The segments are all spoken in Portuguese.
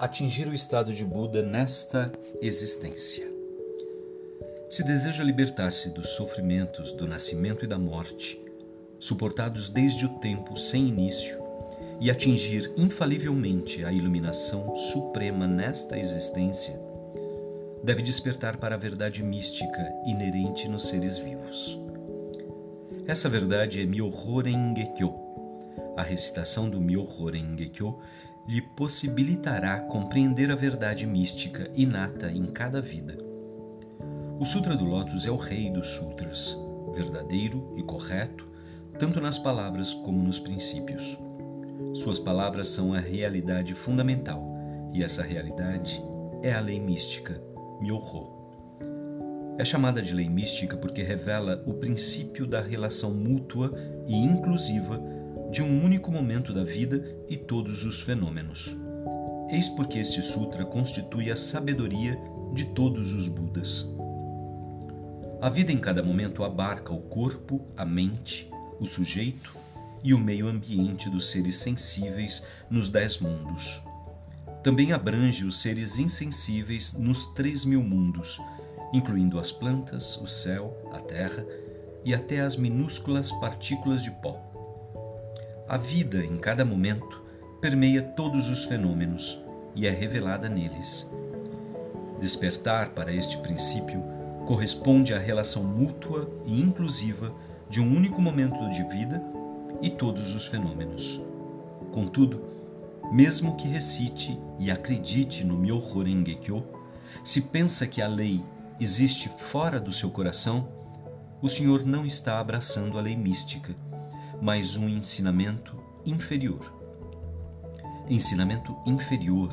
atingir o estado de Buda nesta existência. Se deseja libertar-se dos sofrimentos do nascimento e da morte, suportados desde o tempo sem início, e atingir infalivelmente a iluminação suprema nesta existência, deve despertar para a verdade mística inerente nos seres vivos. Essa verdade é Myoho Renge. A recitação do Myoho Renge lhe possibilitará compreender a verdade mística inata em cada vida. O Sutra do Lótus é o rei dos sutras, verdadeiro e correto, tanto nas palavras como nos princípios. Suas palavras são a realidade fundamental, e essa realidade é a lei mística, Myoho. É chamada de lei mística porque revela o princípio da relação mútua e inclusiva de um único momento da vida e todos os fenômenos. Eis porque este sutra constitui a sabedoria de todos os Budas. A vida em cada momento abarca o corpo, a mente, o sujeito e o meio ambiente dos seres sensíveis nos dez mundos. Também abrange os seres insensíveis nos três mil mundos, incluindo as plantas, o céu, a terra e até as minúsculas partículas de pó. A vida, em cada momento, permeia todos os fenômenos e é revelada neles. Despertar para este princípio corresponde à relação mútua e inclusiva de um único momento de vida e todos os fenômenos. Contudo, mesmo que recite e acredite no Myoho Renge se pensa que a lei existe fora do seu coração, o Senhor não está abraçando a lei mística mas um ensinamento inferior. Ensinamento inferior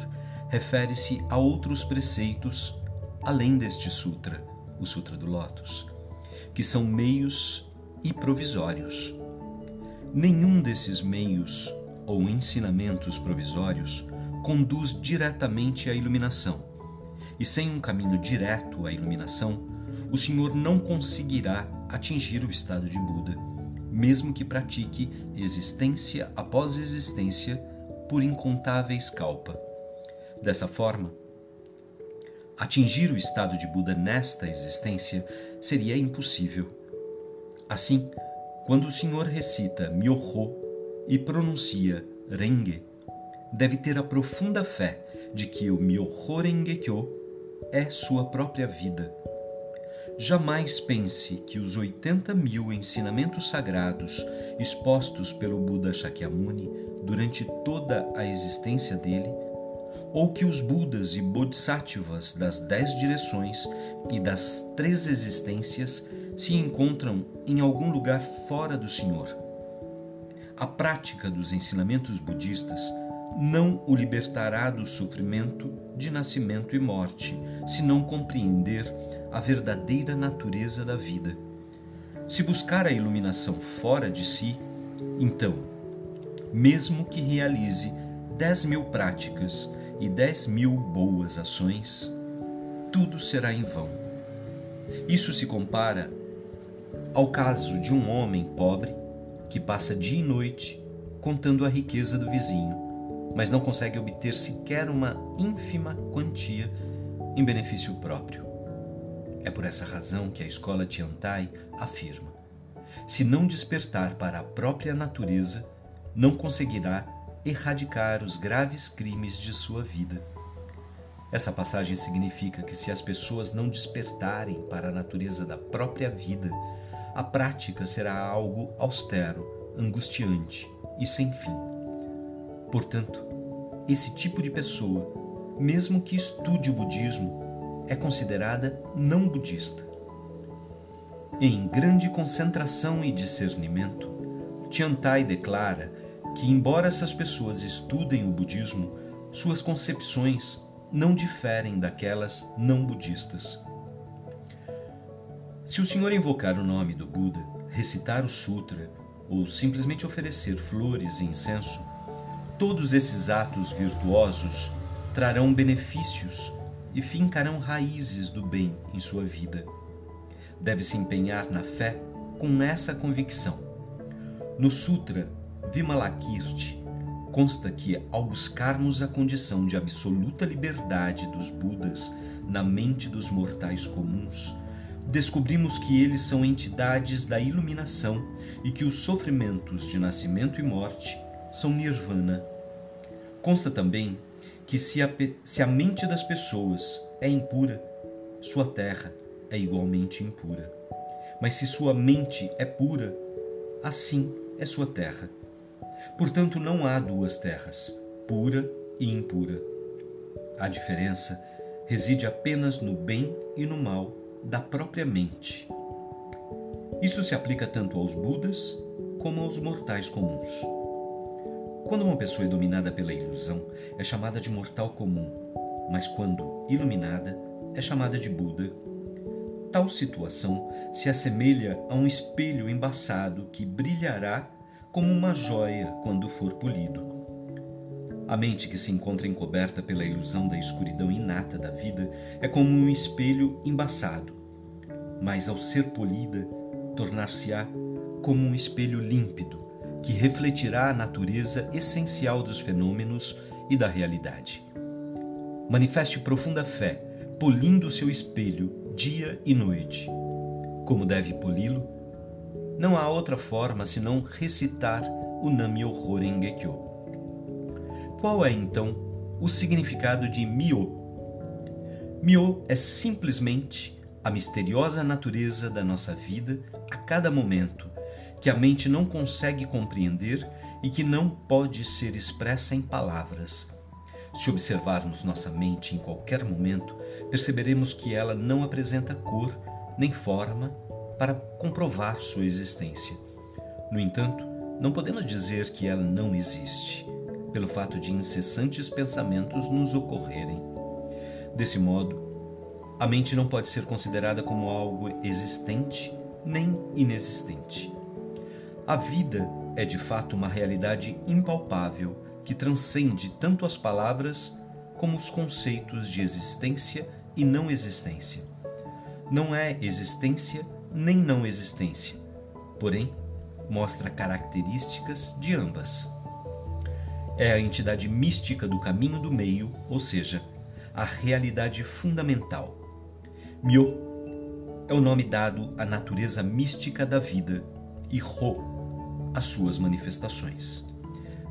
refere-se a outros preceitos além deste sutra, o Sutra do Lótus, que são meios e provisórios. Nenhum desses meios ou ensinamentos provisórios conduz diretamente à iluminação, e sem um caminho direto à iluminação, o Senhor não conseguirá atingir o estado de Buda mesmo que pratique existência após existência por incontáveis kalpa. Dessa forma, atingir o estado de Buda nesta existência seria impossível. Assim, quando o Senhor recita Myoho e pronuncia Renge, deve ter a profunda fé de que o Myoho Renge Kyo é sua própria vida Jamais pense que os 80 mil ensinamentos sagrados expostos pelo Buda Shakyamuni durante toda a existência dele, ou que os Budas e Bodhisattvas das dez direções e das três existências se encontram em algum lugar fora do Senhor. A prática dos ensinamentos budistas não o libertará do sofrimento de nascimento e morte, se não compreender a verdadeira natureza da vida. Se buscar a iluminação fora de si, então, mesmo que realize dez mil práticas e dez mil boas ações, tudo será em vão. Isso se compara ao caso de um homem pobre que passa dia e noite contando a riqueza do vizinho, mas não consegue obter sequer uma ínfima quantia em benefício próprio. É por essa razão que a escola Tiantai afirma: se não despertar para a própria natureza, não conseguirá erradicar os graves crimes de sua vida. Essa passagem significa que se as pessoas não despertarem para a natureza da própria vida, a prática será algo austero, angustiante e sem fim. Portanto, esse tipo de pessoa, mesmo que estude o budismo, é considerada não budista. Em grande concentração e discernimento, Tiantai declara que, embora essas pessoas estudem o budismo, suas concepções não diferem daquelas não budistas. Se o senhor invocar o nome do Buda, recitar o sutra ou simplesmente oferecer flores e incenso, todos esses atos virtuosos trarão benefícios e fincarão raízes do bem em sua vida. Deve se empenhar na fé com essa convicção. No Sutra Vimalakirti, consta que, ao buscarmos a condição de absoluta liberdade dos Budas na mente dos mortais comuns, descobrimos que eles são entidades da iluminação e que os sofrimentos de nascimento e morte são nirvana. Consta também que, se a, se a mente das pessoas é impura, sua terra é igualmente impura. Mas se sua mente é pura, assim é sua terra. Portanto, não há duas terras, pura e impura. A diferença reside apenas no bem e no mal da própria mente. Isso se aplica tanto aos Budas como aos mortais comuns. Quando uma pessoa é dominada pela ilusão, é chamada de mortal comum, mas quando iluminada, é chamada de Buda. Tal situação se assemelha a um espelho embaçado que brilhará como uma joia quando for polido. A mente que se encontra encoberta pela ilusão da escuridão inata da vida é como um espelho embaçado, mas ao ser polida, tornar-se-á como um espelho límpido que refletirá a natureza essencial dos fenômenos e da realidade. Manifeste profunda fé, polindo seu espelho dia e noite. Como deve poli-lo? Não há outra forma senão recitar o Nam-myoho Renge-kyo. Qual é então o significado de Myo? Myo é simplesmente a misteriosa natureza da nossa vida a cada momento, que a mente não consegue compreender e que não pode ser expressa em palavras. Se observarmos nossa mente em qualquer momento, perceberemos que ela não apresenta cor, nem forma, para comprovar sua existência. No entanto, não podemos dizer que ela não existe, pelo fato de incessantes pensamentos nos ocorrerem. Desse modo, a mente não pode ser considerada como algo existente nem inexistente. A vida é de fato uma realidade impalpável que transcende tanto as palavras como os conceitos de existência e não existência. Não é existência nem não existência, porém mostra características de ambas. É a entidade mística do caminho do meio, ou seja, a realidade fundamental. Myo é o nome dado à natureza mística da vida e Ho, as suas manifestações.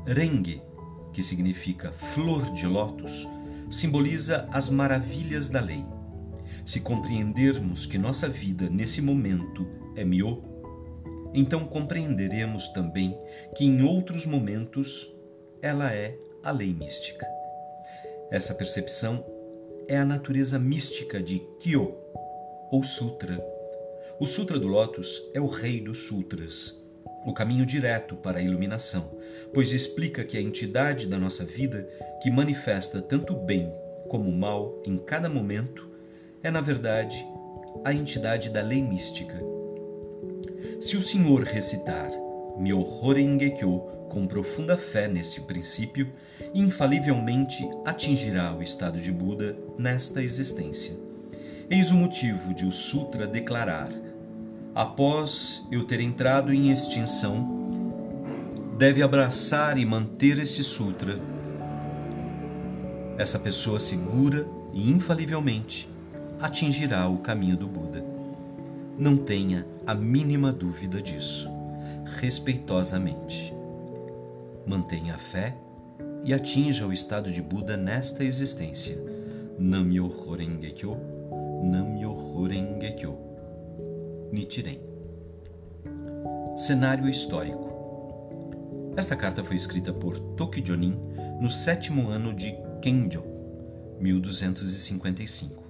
Renge, que significa flor de lótus, simboliza as maravilhas da lei. Se compreendermos que nossa vida nesse momento é Myo, então compreenderemos também que em outros momentos ela é a lei mística. Essa percepção é a natureza mística de Kyo, ou Sutra. O Sutra do Lótus é o rei dos sutras, o caminho direto para a iluminação, pois explica que a entidade da nossa vida, que manifesta tanto bem como mal em cada momento, é, na verdade, a entidade da lei mística. Se o Senhor recitar Myoho Renge-kyo com profunda fé neste princípio, infalivelmente atingirá o estado de Buda nesta existência. Eis o motivo de o Sutra declarar: após eu ter entrado em extinção, deve abraçar e manter este Sutra. Essa pessoa segura e infalivelmente atingirá o caminho do Buda. Não tenha a mínima dúvida disso. Respeitosamente. Mantenha a fé e atinja o estado de Buda nesta existência. Nam-myoho Renge-kyo, Nam-myoho Renge-kyo. Nichiren. Cenário histórico. Esta carta foi escrita por Tokijonin no sétimo ano de Kenjo, 1255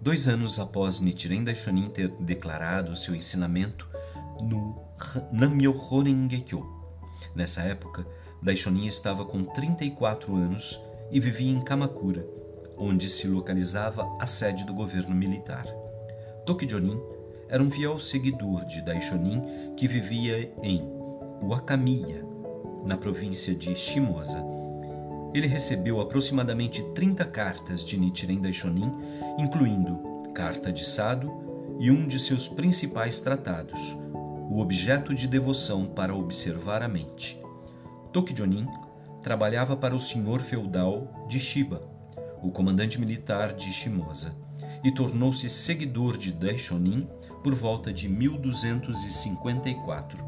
dois anos após Nichiren Daishonin ter declarado seu ensinamento no Nammyoho Renge-kyo. Nessa época, Daishonin estava com 34 anos e vivia em Kamakura, onde se localizava a sede do governo militar. Tokijonin era um fiel seguidor de Daishonin que vivia em Wakamiya, na província de Shimosa, ele recebeu aproximadamente 30 cartas de Nichiren Daishonin, incluindo Carta de Sado e um de seus principais tratados, O Objeto de Devoção para Observar a Mente. Tokijonin trabalhava para o senhor feudal de Shiba, o comandante militar de Shimosa, e tornou-se seguidor de Daishonin por volta de 1254.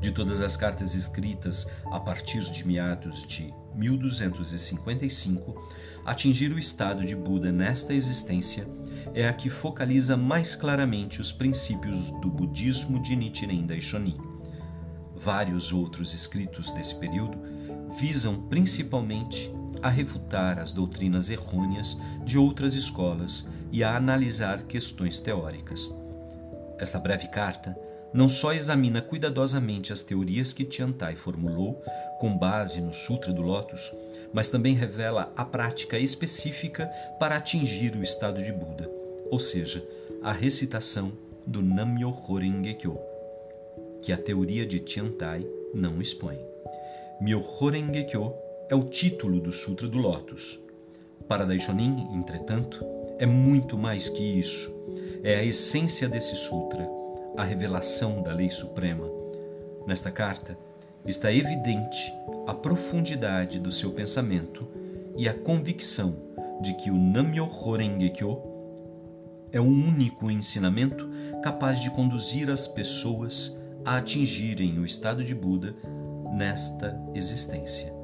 De todas as cartas escritas a partir de meados de 1255, atingir o estado de Buda nesta existência é a que focaliza mais claramente os princípios do budismo de Nichiren Daishonin. Vários outros escritos desse período visam principalmente a refutar as doutrinas errôneas de outras escolas e a analisar questões teóricas. Esta breve carta não só examina cuidadosamente as teorias que Tiantai formulou com base no Sutra do Lótus, mas também revela a prática específica para atingir o estado de Buda, ou seja, a recitação do Nam-myoho Renge-kyo, que a teoria de Tiantai não expõe. Myoho Renge-kyo é o título do Sutra do Lótus. Para Daishonin, entretanto, é muito mais que isso. É a essência desse sutra, a revelação da lei suprema. Nesta carta está evidente a profundidade do seu pensamento e a convicção de que o Nam-myoho Renge-kyo é o único ensinamento capaz de conduzir as pessoas a atingirem o estado de Buda nesta existência.